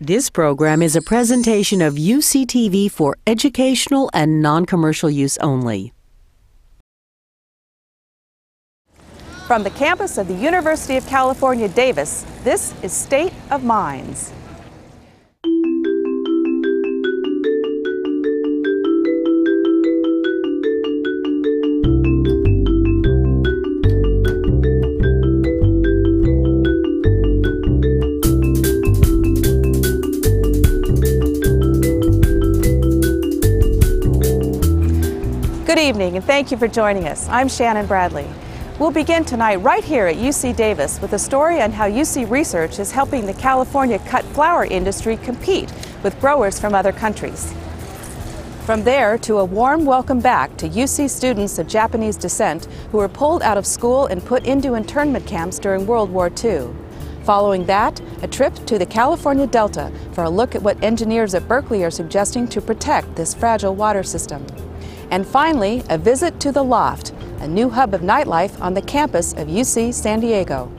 This program is a presentation of UCTV for educational and non commercial use only. From the campus of the University of California, Davis, this is State of Minds. Evening, and thank you for joining us. I'm Shannon Bradley. We'll begin tonight right here at UC Davis with a story on how UC research is helping the California cut flower industry compete with growers from other countries. From there to a warm welcome back to UC students of Japanese descent who were pulled out of school and put into internment camps during World War II. Following that, a trip to the California Delta for a look at what engineers at Berkeley are suggesting to protect this fragile water system. And finally, a visit to the Loft, a new hub of nightlife on the campus of UC San Diego.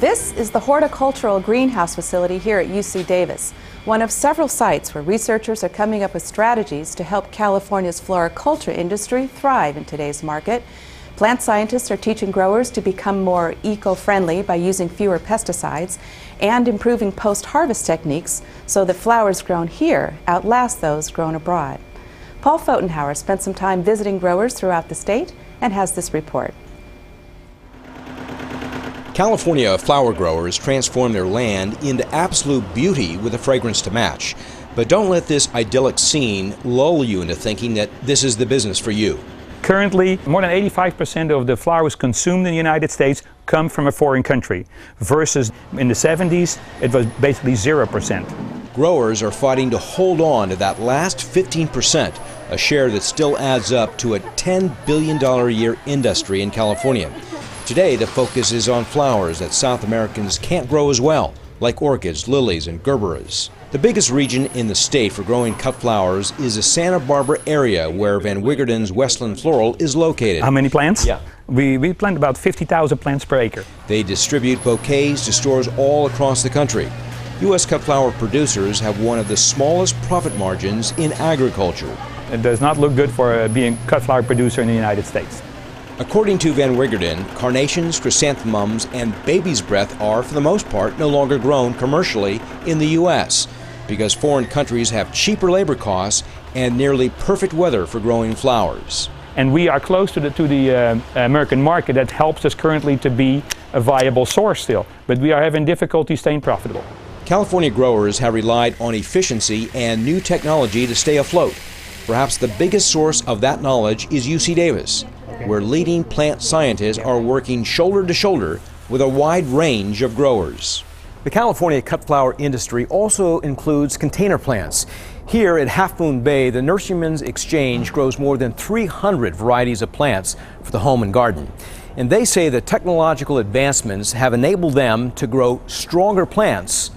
This is the horticultural greenhouse facility here at UC Davis, one of several sites where researchers are coming up with strategies to help California's floriculture industry thrive in today's market. Plant scientists are teaching growers to become more eco friendly by using fewer pesticides and improving post harvest techniques so that flowers grown here outlast those grown abroad. Paul Fotenhauer spent some time visiting growers throughout the state and has this report. California flower growers transform their land into absolute beauty with a fragrance to match. But don't let this idyllic scene lull you into thinking that this is the business for you. Currently, more than 85% of the flowers consumed in the United States come from a foreign country, versus in the 70s, it was basically 0%. Growers are fighting to hold on to that last 15%, a share that still adds up to a $10 billion a year industry in California. Today, the focus is on flowers that South Americans can't grow as well, like orchids, lilies, and gerberas. The biggest region in the state for growing cut flowers is the Santa Barbara area where Van Wingerden's Westland Floral is located. How many plants? Yeah. We, we plant about 50,000 plants per acre. They distribute bouquets to stores all across the country. U.S. cut flower producers have one of the smallest profit margins in agriculture. It does not look good for uh, being cut flower producer in the United States. According to Van Wingerden, carnations, chrysanthemums, and baby's breath are, for the most part, no longer grown commercially in the U.S. because foreign countries have cheaper labor costs and nearly perfect weather for growing flowers. And we are close to the, to the uh, American market that helps us currently to be a viable source still. But we are having difficulty staying profitable. California growers have relied on efficiency and new technology to stay afloat. Perhaps the biggest source of that knowledge is UC Davis where leading plant scientists are working shoulder to shoulder with a wide range of growers. The California cut flower industry also includes container plants. Here at Half Moon Bay, the Nurserymen's Exchange grows more than 300 varieties of plants for the home and garden. And they say that technological advancements have enabled them to grow stronger plants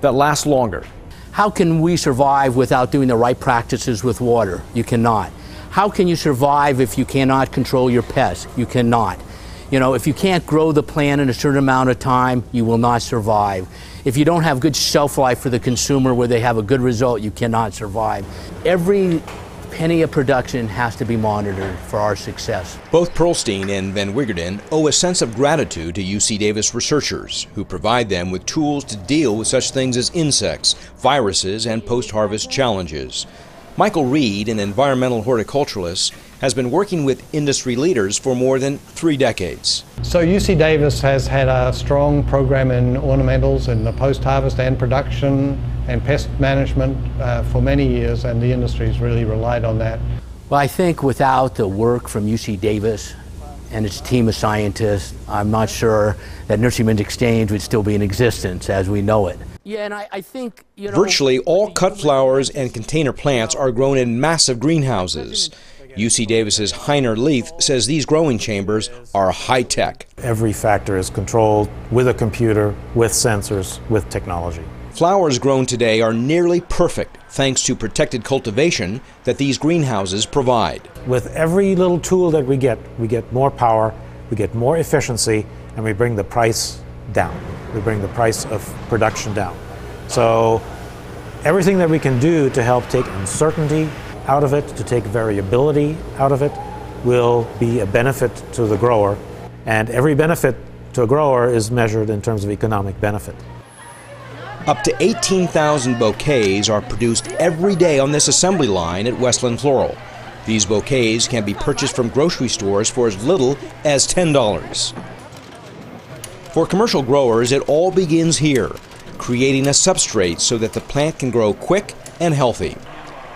that last longer. How can we survive without doing the right practices with water? You cannot. How can you survive if you cannot control your pests? You cannot. You know, if you can't grow the plant in a certain amount of time, you will not survive. If you don't have good shelf life for the consumer where they have a good result, you cannot survive. Every penny of production has to be monitored for our success. Both Pearlstein and Van Wingerden owe a sense of gratitude to UC Davis researchers who provide them with tools to deal with such things as insects, viruses, and post harvest challenges. Michael Reid, an environmental horticulturalist, has been working with industry leaders for more than three decades. So UC Davis has had a strong program in ornamentals in the post-harvest and production and pest management uh, for many years, and the industry has really relied on that. Well, I think without the work from UC Davis and its team of scientists, I'm not sure that Nurserymen's Exchange would still be in existence as we know it. Yeah, and I, I think, you know. Virtually all cut flowers and container plants are grown in massive greenhouses. UC Davis's Heiner Lieth says these growing chambers are high tech. Every factor is controlled with a computer, with sensors, with technology. Flowers grown today are nearly perfect thanks to protected cultivation that these greenhouses provide. With every little tool that we get, we get more power, we get more efficiency, and we bring the price down. We bring the price of production down. So everything that we can do to help take uncertainty out of it, to take variability out of it, will be a benefit to the grower. And every benefit to a grower is measured in terms of economic benefit. Up to 18,000 bouquets are produced every day on this assembly line at Westland Floral. These bouquets can be purchased from grocery stores for as little as $10. For commercial growers, it all begins here, creating a substrate so that the plant can grow quick and healthy.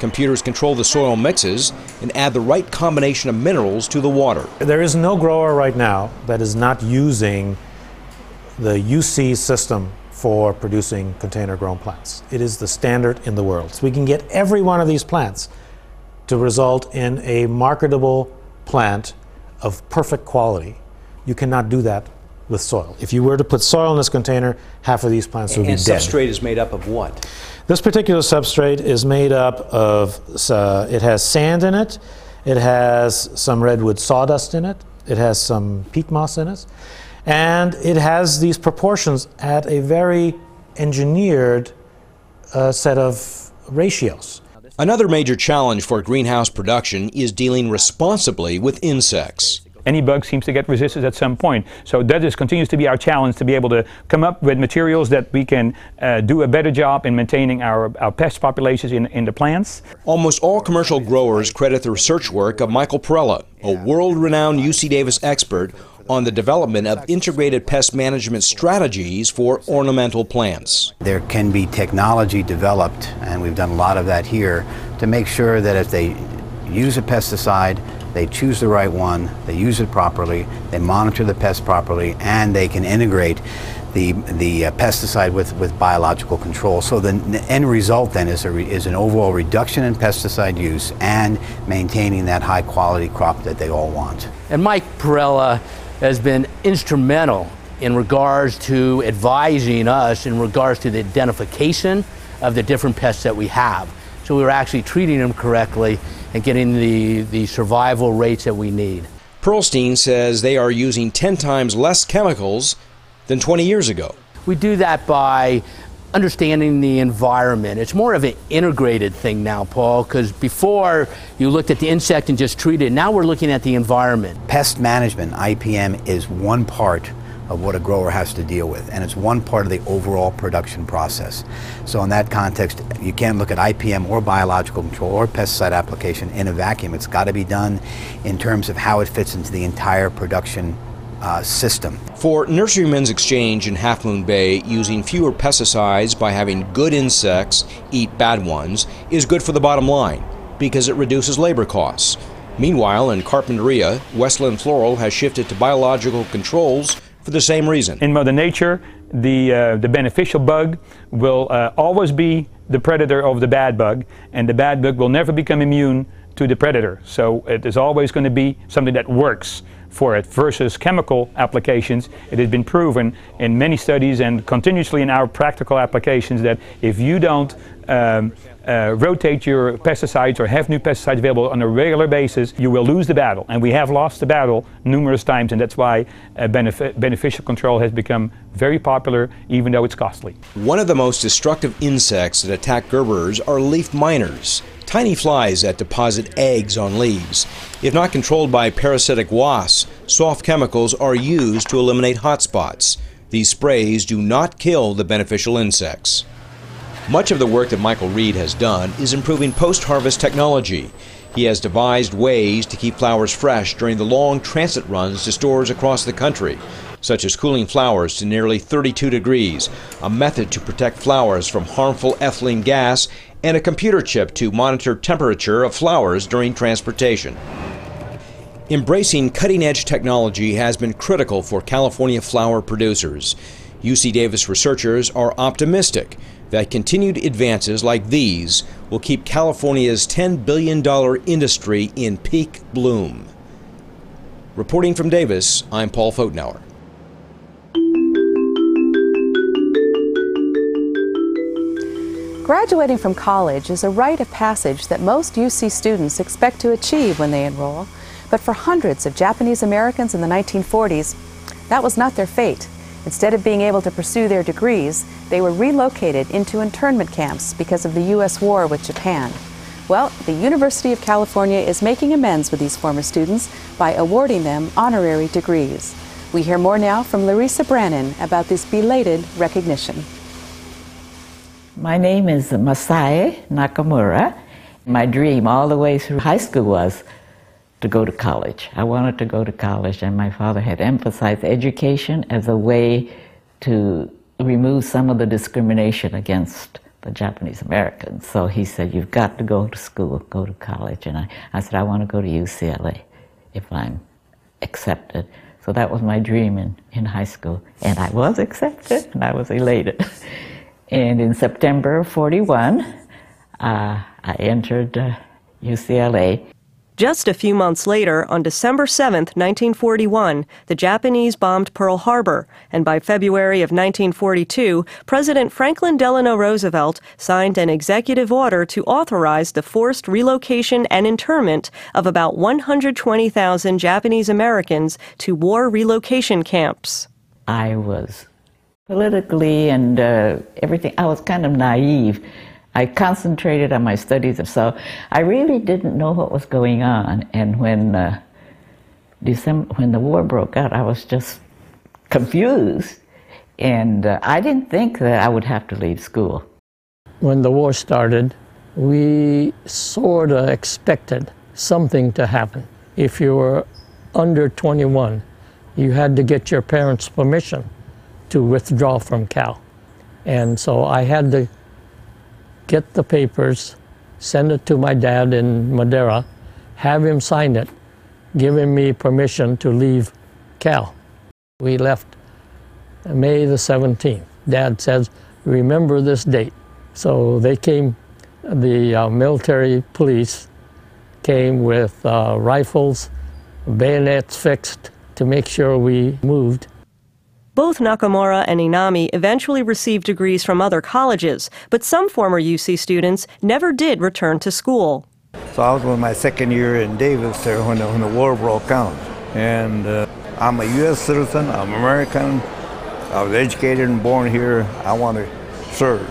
Computers control the soil mixes and add the right combination of minerals to the water. There is no grower right now that is not using the UC system for producing container grown plants. It is the standard in the world. So we can get every one of these plants to result in a marketable plant of perfect quality. You cannot do that with soil. If you were to put soil in this container, half of these plants would And be dead. substrate is made up of what? This particular substrate is made up of, uh, it has sand in it, it has some redwood sawdust in it, it has some peat moss in it, and it has these proportions at a very engineered uh, set of ratios. Another major challenge for greenhouse production is dealing responsibly with insects. Any bug seems to get resisted at some point. So that is continues to be our challenge to be able to come up with materials that we can uh, do a better job in maintaining our, our pest populations in, in the plants. Almost all commercial growers credit the research work of Michael Parrella, a world renowned UC Davis expert on the development of integrated pest management strategies for ornamental plants. There can be technology developed, and we've done a lot of that here, to make sure that if they use a pesticide, they choose the right one, they use it properly, they monitor the pest properly, and they can integrate the, the uh, pesticide with, with biological control. So the n- end result then is, a re, is an overall reduction in pesticide use and maintaining that high quality crop that they all want. And Mike Parrella has been instrumental in regards to advising us in regards to the identification of the different pests that we have. So we were actually treating them correctly and getting the, the survival rates that we need. Pearlstein says they are using 10 times less chemicals than 20 years ago. We do that by understanding the environment. It's more of an integrated thing now, Paul, because before you looked at the insect and just treated it. Now we're looking at the environment. Pest management, IPM, is one part of what a grower has to deal with, and it's one part of the overall production process. So, in that context, you can't look at IPM or biological control or pesticide application in a vacuum. It's got to be done in terms of how it fits into the entire production uh, system. For Nurserymen's Exchange in Half Moon Bay, using fewer pesticides by having good insects eat bad ones is good for the bottom line because it reduces labor costs. Meanwhile, in Carpinteria, Westland Floral has shifted to biological controls for the same reason. In Mother Nature, the, uh, the beneficial bug will uh, always be the predator of the bad bug, and the bad bug will never become immune to the predator. So it is always going to be something that works for it versus chemical applications. It has been proven in many studies and continuously in our practical applications that if you don't um, uh, rotate your pesticides or have new pesticides available on a regular basis, you will lose the battle. And we have lost the battle numerous times, and that's why uh, benefi- beneficial control has become very popular, even though it's costly. One of the most destructive insects that attack Gerbers are leaf miners, tiny flies that deposit eggs on leaves. If not controlled by parasitic wasps, soft chemicals are used to eliminate hotspots. These sprays do not kill the beneficial insects. Much of the work that Michael Reid has done is improving post harvest technology. He has devised ways to keep flowers fresh during the long transit runs to stores across the country, such as cooling flowers to nearly 32 degrees, a method to protect flowers from harmful ethylene gas, and a computer chip to monitor temperature of flowers during transportation. Embracing cutting edge technology has been critical for California flower producers. UC Davis researchers are optimistic that continued advances like these will keep California's $10 billion industry in peak bloom. Reporting from Davis, I'm Paul Fotenauer. Graduating from college is a rite of passage that most UC students expect to achieve when they enroll. But for hundreds of Japanese Americans in the 1940s, that was not their fate. Instead of being able to pursue their degrees, they were relocated into internment camps because of the U.S. war with Japan. Well, the University of California is making amends with these former students by awarding them honorary degrees. We hear more now from Larissa Brannon about this belated recognition. My name is Masai Nakamura. My dream all the way through high school was to go to college. I wanted to go to college, and my father had emphasized education as a way to remove some of the discrimination against the Japanese Americans. So he said, You've got to go to school, go to college. And I, I said, I want to go to UCLA if I'm accepted. So that was my dream in, in high school. And I was accepted, and I was elated. and in September of 41, uh, I entered uh, UCLA. Just a few months later, on December 7, 1941, the Japanese bombed Pearl Harbor, and by February of 1942, President Franklin Delano Roosevelt signed an executive order to authorize the forced relocation and internment of about 120,000 Japanese Americans to war relocation camps. I was politically and uh, everything, I was kind of naive. I concentrated on my studies, and so I really didn't know what was going on. And when uh, December, when the war broke out, I was just confused, and uh, I didn't think that I would have to leave school. When the war started, we sort of expected something to happen. If you were under 21, you had to get your parents' permission to withdraw from Cal. And so I had to get the papers, send it to my dad in Madera, have him sign it, giving me permission to leave Cal. We left May the 17th. Dad says, remember this date. So they came, the uh, military police came with uh, rifles, bayonets fixed to make sure we moved. Both Nakamura and Inami eventually received degrees from other colleges, but some former UC students never did return to school. So I was in my second year in Davis there when the, when the war broke out. And uh, I'm a U.S. citizen, I'm American, I was educated and born here. I want to serve.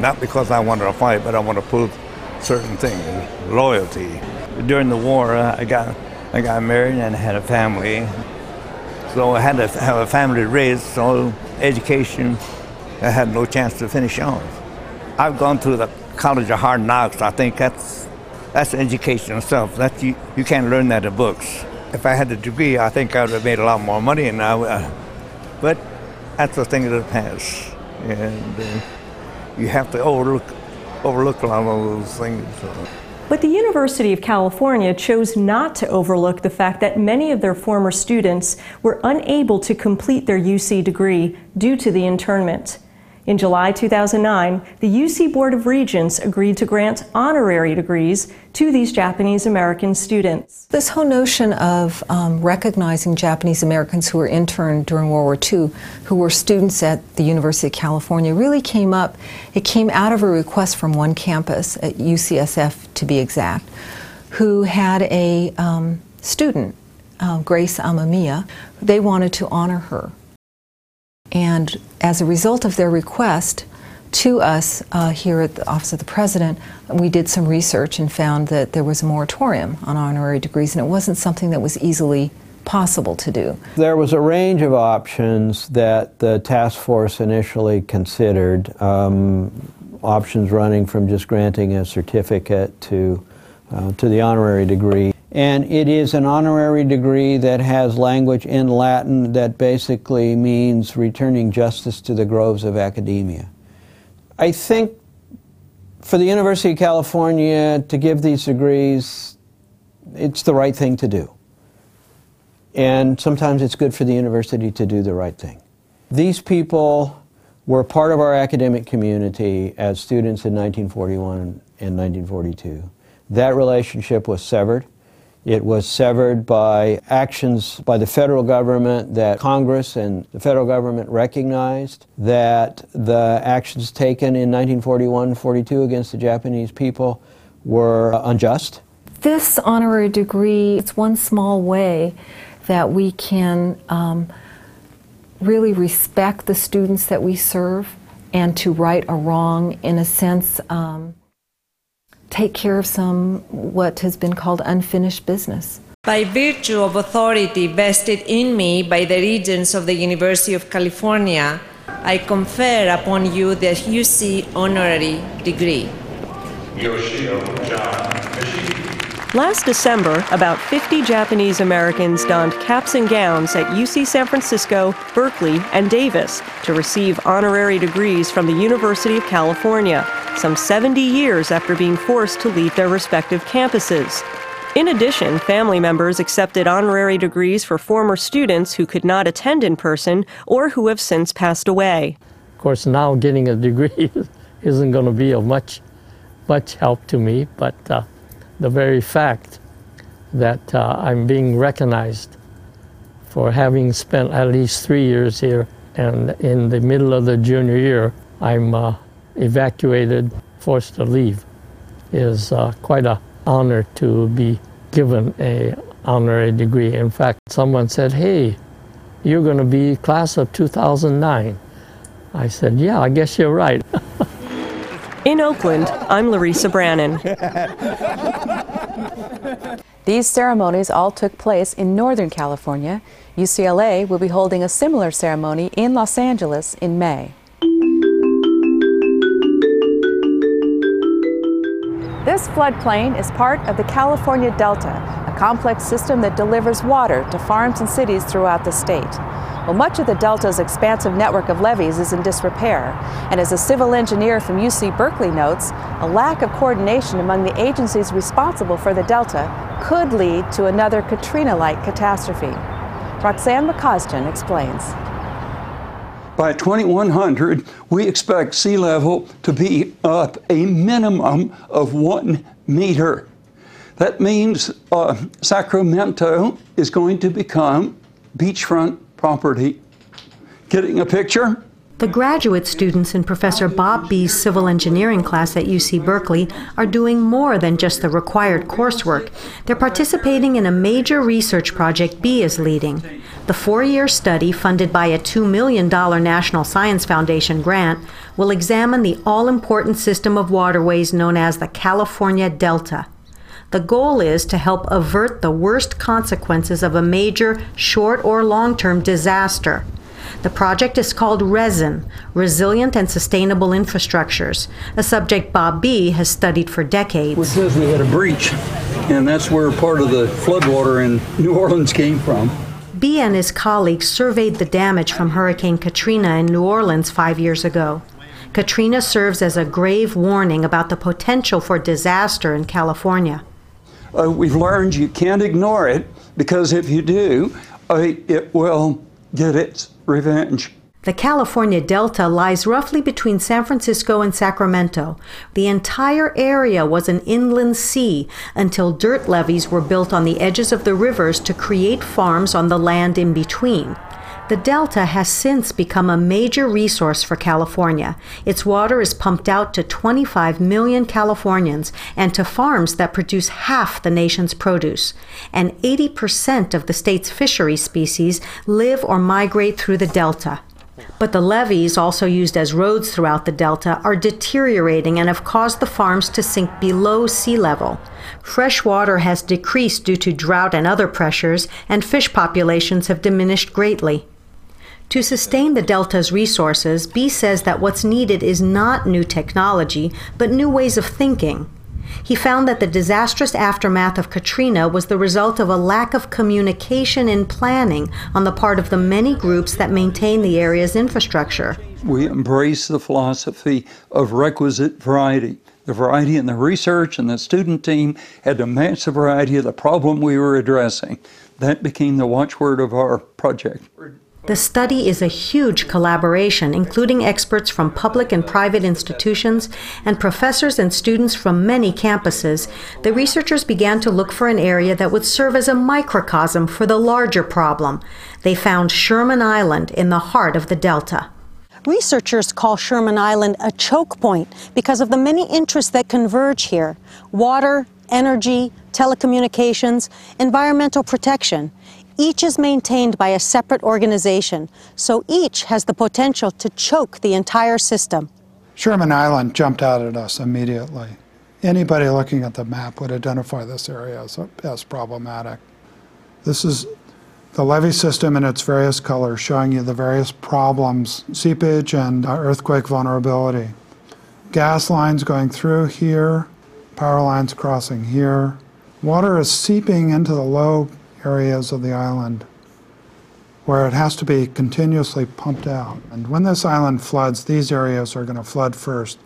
Not because I wanted to fight, but I want to prove certain things, loyalty. During the war, uh, I got, I got married and had a family. So I had to have a family to raise, so education, I had no chance to finish on. I've gone through the College of Hard Knocks. I think that's that's education itself. That you, you can't learn that in books. If I had the degree, I think I would have made a lot more money. And I, uh, but that's a thing of the past, and uh, you have to overlook overlook a lot of those things. But the University of California chose not to overlook the fact that many of their former students were unable to complete their UC degree due to the internment. In July 2009, the UC Board of Regents agreed to grant honorary degrees to these Japanese American students. This whole notion of um, recognizing Japanese Americans who were interned during World War II, who were students at the University of California, really came up. It came out of a request from one campus, at UCSF to be exact, who had a um, student, uh, Grace Amemiya. They wanted to honor her. And as a result of their request to us uh, here at the Office of the President, we did some research and found that there was a moratorium on honorary degrees, and it wasn't something that was easily possible to do. There was a range of options that the task force initially considered, um, options running from just granting a certificate to, uh, to the honorary degree. And it is an honorary degree that has language in Latin that basically means returning justice to the groves of academia. I think for the University of California to give these degrees, it's the right thing to do. And sometimes it's good for the university to do the right thing. These people were part of our academic community as students in 1941 and 1942. That relationship was severed. It was severed by actions by the federal government that Congress and the federal government recognized that the actions taken in 1941 42 against the Japanese people were unjust. This honorary degree, it's one small way that we can um, really respect the students that we serve and to right a wrong, in a sense, um, take care of some what has been called unfinished business. By virtue of authority vested in me by the Regents of the University of California, I confer upon you the UC honorary degree. Last December, about 50 Japanese Americans donned caps and gowns at UC San Francisco, Berkeley, and Davis to receive honorary degrees from the University of California, some 70 years after being forced to leave their respective campuses. In addition, family members accepted honorary degrees for former students who could not attend in person or who have since passed away. Of course, now getting a degree isn't going to be of much, much help to me, but uh, the very fact that uh, I'm being recognized for having spent at least three years here, and in the middle of the junior year, I'm uh, evacuated, forced to leave, is uh, quite an honor to be given a honorary degree. In fact, someone said, "Hey, you're going to be class of 2009." I said, "Yeah, I guess you're right." In Oakland, I'm Larissa Brannon. These ceremonies all took place in Northern California. UCLA will be holding a similar ceremony in Los Angeles in May. This floodplain is part of the California Delta, a complex system that delivers water to farms and cities throughout the state. Well, much of the Delta's expansive network of levees is in disrepair, and as a civil engineer from UC Berkeley notes, a lack of coordination among the agencies responsible for the Delta could lead to another Katrina-like catastrophe. Roxanne Makasdjian explains. By 2100, we expect sea level to be up a minimum of one meter. That means uh, Sacramento is going to become beachfront property. Getting a picture? The graduate students in Professor Bob Bea's civil engineering class at UC Berkeley are doing more than just the required coursework. They're participating in a major research project Bea is leading. The four year study, funded by a $2 million National Science Foundation grant, will examine the all important system of waterways known as the California Delta. The goal is to help avert the worst consequences of a major short or long term disaster. The project is called RESIN, Resilient and Sustainable Infrastructures, a subject Bob Bea has studied for decades. It says we had a breach, and that's where part of the floodwater in New Orleans came from. Bea and his colleagues surveyed the damage from Hurricane Katrina in New Orleans five years ago. Katrina serves as a grave warning about the potential for disaster in California. Uh, we've learned you can't ignore it because if you do, uh, it will get its revenge. The California Delta lies roughly between San Francisco and Sacramento. The entire area was an inland sea until dirt levees were built on the edges of the rivers to create farms on the land in between. The Delta has since become a major resource for California. Its water is pumped out to 25 million Californians and to farms that produce half the nation's produce. And 80% of the state's fishery species live or migrate through the Delta. But the levees, also used as roads throughout the delta, are deteriorating and have caused the farms to sink below sea level. Fresh water has decreased due to drought and other pressures, and fish populations have diminished greatly. To sustain the Delta's resources, Bea says that what's needed is not new technology, but new ways of thinking. He found that the disastrous aftermath of Katrina was the result of a lack of communication and planning on the part of the many groups that maintain the area's infrastructure. We embrace the philosophy of requisite variety. The variety in the research and the student team had to match the variety of the problem we were addressing. That became the watchword of our project. The study is a huge collaboration, including experts from public and private institutions and professors and students from many campuses. The researchers began to look for an area that would serve as a microcosm for the larger problem. They found Sherman Island in the heart of the Delta. Researchers call Sherman Island a choke point because of the many interests that converge here water, energy, telecommunications, environmental protection. Each is maintained by a separate organization, so each has the potential to choke the entire system. Sherman Island jumped out at us immediately. Anybody looking at the map would identify this area as, as problematic. This is the levee system in its various colors showing you the various problems, seepage and earthquake vulnerability. Gas lines going through here, power lines crossing here. Water is seeping into the low areas of the island where it has to be continuously pumped out. And when this island floods, these areas are going to flood first.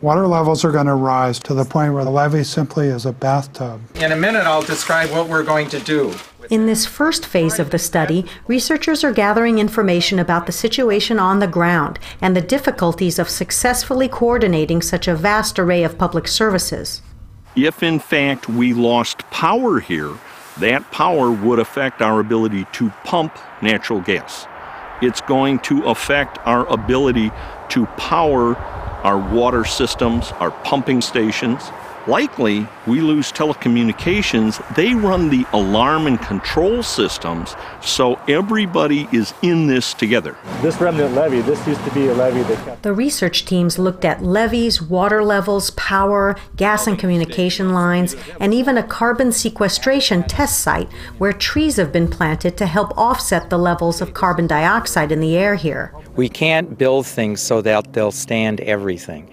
Water levels are going to rise to the point where the levee simply is a bathtub. In a minute, I'll describe what we're going to do. In this first phase of the study, researchers are gathering information about the situation on the ground and the difficulties of successfully coordinating such a vast array of public services. If in fact we lost power here, that power would affect our ability to pump natural gas. It's going to affect our ability to power our water systems, our pumping stations. Likely, we lose telecommunications. They run the alarm and control systems, so everybody is in this together. This remnant levee, this used to be a levee that kept. The research teams looked at levees, water levels, power, gas and communication lines, and even a carbon sequestration test site where trees have been planted to help offset the levels of carbon dioxide in the air here. We can't build things so that they'll stand everything.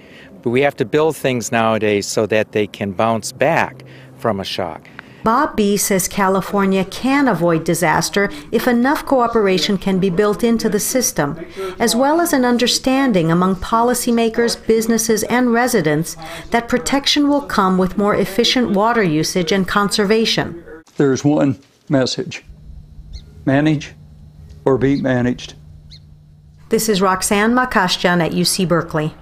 But we have to build things nowadays so that they can bounce back from a shock. Bob Bea says California can avoid disaster if enough cooperation can be built into the system, as well as an understanding among policymakers, businesses, and residents that protection will come with more efficient water usage and conservation. There's one message manage or be managed. This is Roxanne Makasdjian at UC Berkeley.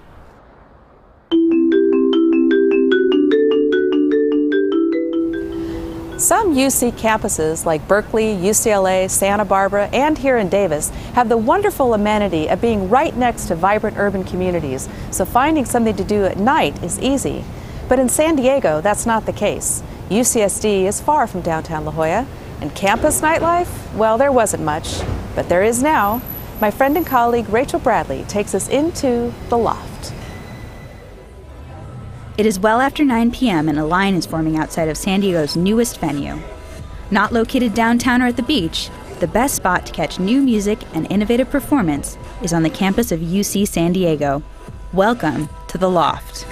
Some UC campuses like Berkeley, UCLA, Santa Barbara, and here in Davis have the wonderful amenity of being right next to vibrant urban communities, so finding something to do at night is easy. But in San Diego, that's not the case. UCSD is far from downtown La Jolla, and campus nightlife, well, there wasn't much, but there is now. My friend and colleague Rachel Bradley takes us into the loft. It is well after 9 p.m. and a line is forming outside of San Diego's newest venue. Not located downtown or at the beach, the best spot to catch new music and innovative performance is on the campus of UC San Diego. Welcome to the Loft.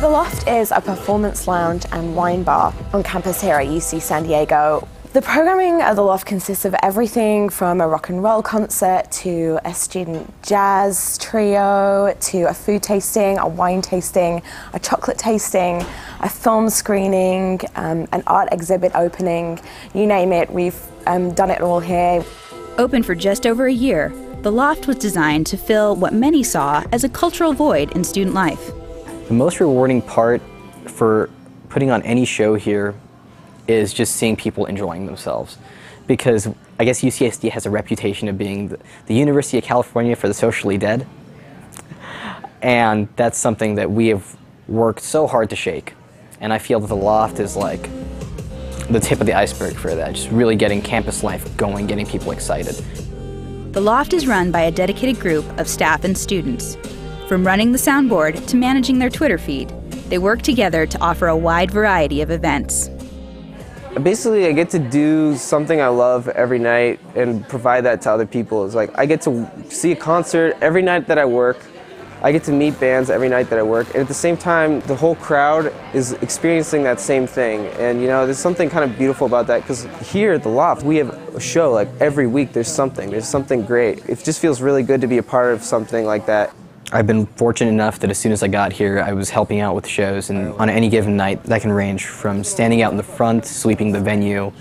The Loft is a performance lounge and wine bar on campus here at UC San Diego. The programming at the Loft consists of everything from a rock and roll concert to a student jazz trio to a food tasting, a wine tasting, a chocolate tasting, a film screening, um, an art exhibit opening. You name it, we've um, done it all here. Open for just over a year, the Loft was designed to fill what many saw as a cultural void in student life. The most rewarding part for putting on any show here is just seeing people enjoying themselves. Because I guess UCSD has a reputation of being the, the University of California for the socially dead. And that's something that we have worked so hard to shake. And I feel that the loft is like the tip of the iceberg for that, just really getting campus life going, getting people excited. The Loft is run by a dedicated group of staff and students. From running the soundboard to managing their Twitter feed, they work together to offer a wide variety of events. Basically, I get to do something I love every night and provide that to other people. It's like I get to see a concert every night that I work. I get to meet bands every night that I work, and at the same time, the whole crowd is experiencing that same thing. And you know, there's something kind of beautiful about that because here at the Loft, we have a show like every week. There's something. There's something great. It just feels really good to be a part of something like that. I've been fortunate enough that as soon as I got here, I was helping out with shows, and on any given night, that can range from standing out in the front, sweeping the venue,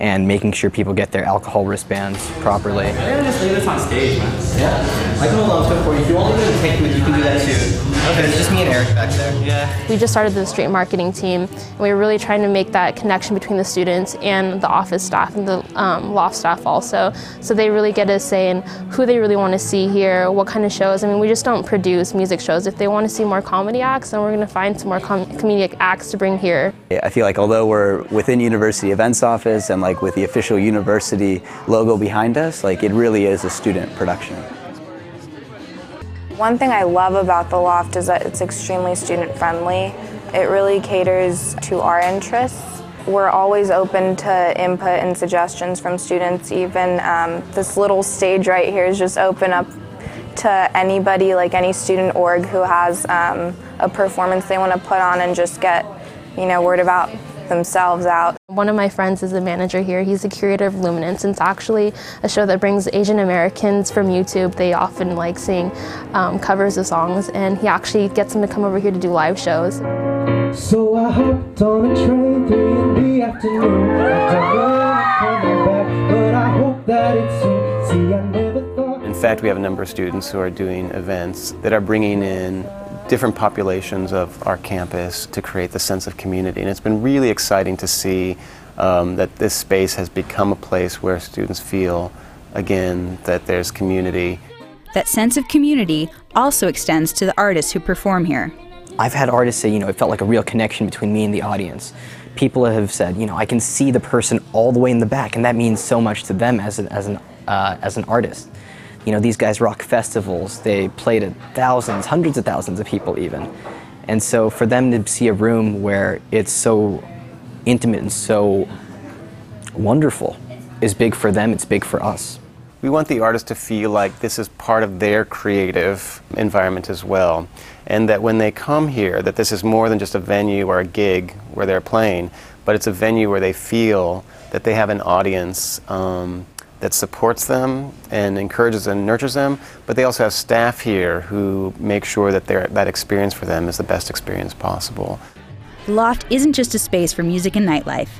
and making sure people get their alcohol wristbands properly. Maybe just leave this on stage, man. Yeah. I can hold on to it for you. If you want me to take with you can do that too. Okay, it's just me and Eric back there. Yeah. We just started the street marketing team, and we were really trying to make that connection between the students and the office staff and the um, loft staff also. So they really get a say in who they really want to see here, what kind of shows. I mean, we just don't produce music shows. If they want to see more comedy acts, then we're going to find some more com- comedic acts to bring here. I feel like although we're within University Events Office and like with the official university logo behind us, like it really is a student production. One thing I love about the Loft is that it's extremely student friendly. It really caters to our interests. We're always open to input and suggestions from students. Even um, this little stage right here is just open up to anybody, like any student org who has um, a performance they want to put on and just get, you know, word about themselves out. One of my friends is a manager here. He's the curator of Luminance. It's actually a show that brings Asian Americans from YouTube. They often like seeing um, covers of songs, and he actually gets them to come over here to do live shows. So I hopped on a train three in the afternoon. I don't know I'm coming back, but I hope that it's soon. See, I never thought. In fact, we have a number of students who are doing events that are bringing in different populations of our campus to create the sense of community. And it's been really exciting to see um, that this space has become a place where students feel, again, that there's community. That sense of community also extends to the artists who perform here. I've had artists say, you know, it felt like a real connection between me and the audience. People have said, you know, I can see the person all the way in the back, and that means so much to them as, a, as, an, uh, as an artist. You know, these guys rock festivals. They play to thousands, hundreds of thousands of people even. And so for them to see a room where it's so intimate and so wonderful is big for them, it's big for us. We want the artist to feel like this is part of their creative environment as well. And that when they come here, that this is more than just a venue or a gig where they're playing, but it's a venue where they feel that they have an audience um, that supports them and encourages and nurtures them, but they also have staff here who make sure that their that experience for them is the best experience possible. The Loft isn't just a space for music and nightlife.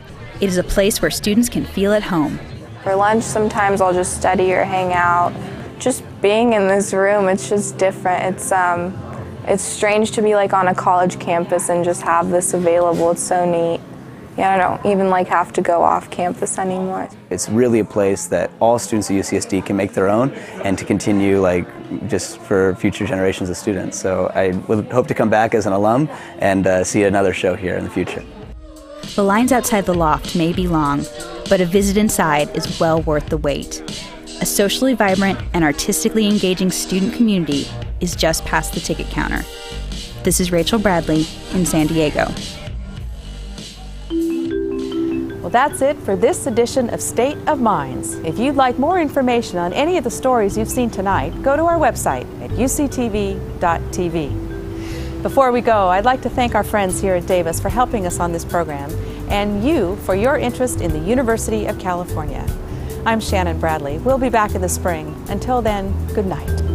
It is a place where students can feel at home. For lunch, sometimes I'll just study or hang out. Just being in this room, it's just different. It's um, it's strange to be like on a college campus and just have this available. It's so neat. Yeah, I don't even like have to go off campus anymore. It's really a place that all students at UCSD can make their own and to continue like just for future generations of students. So I would hope to come back as an alum and uh, see another show here in the future. The lines outside the loft may be long, but a visit inside is well worth the wait. A socially vibrant and artistically engaging student community is just past the ticket counter. This is Rachel Bradley in San Diego. Well, that's it for this edition of State of Minds. If you'd like more information on any of the stories you've seen tonight, go to our website at uctv.tv. Before we go, I'd like to thank our friends here at Davis for helping us on this program and you for your interest in the University of California. I'm Shannon Bradley. We'll be back in the spring. Until then, good night.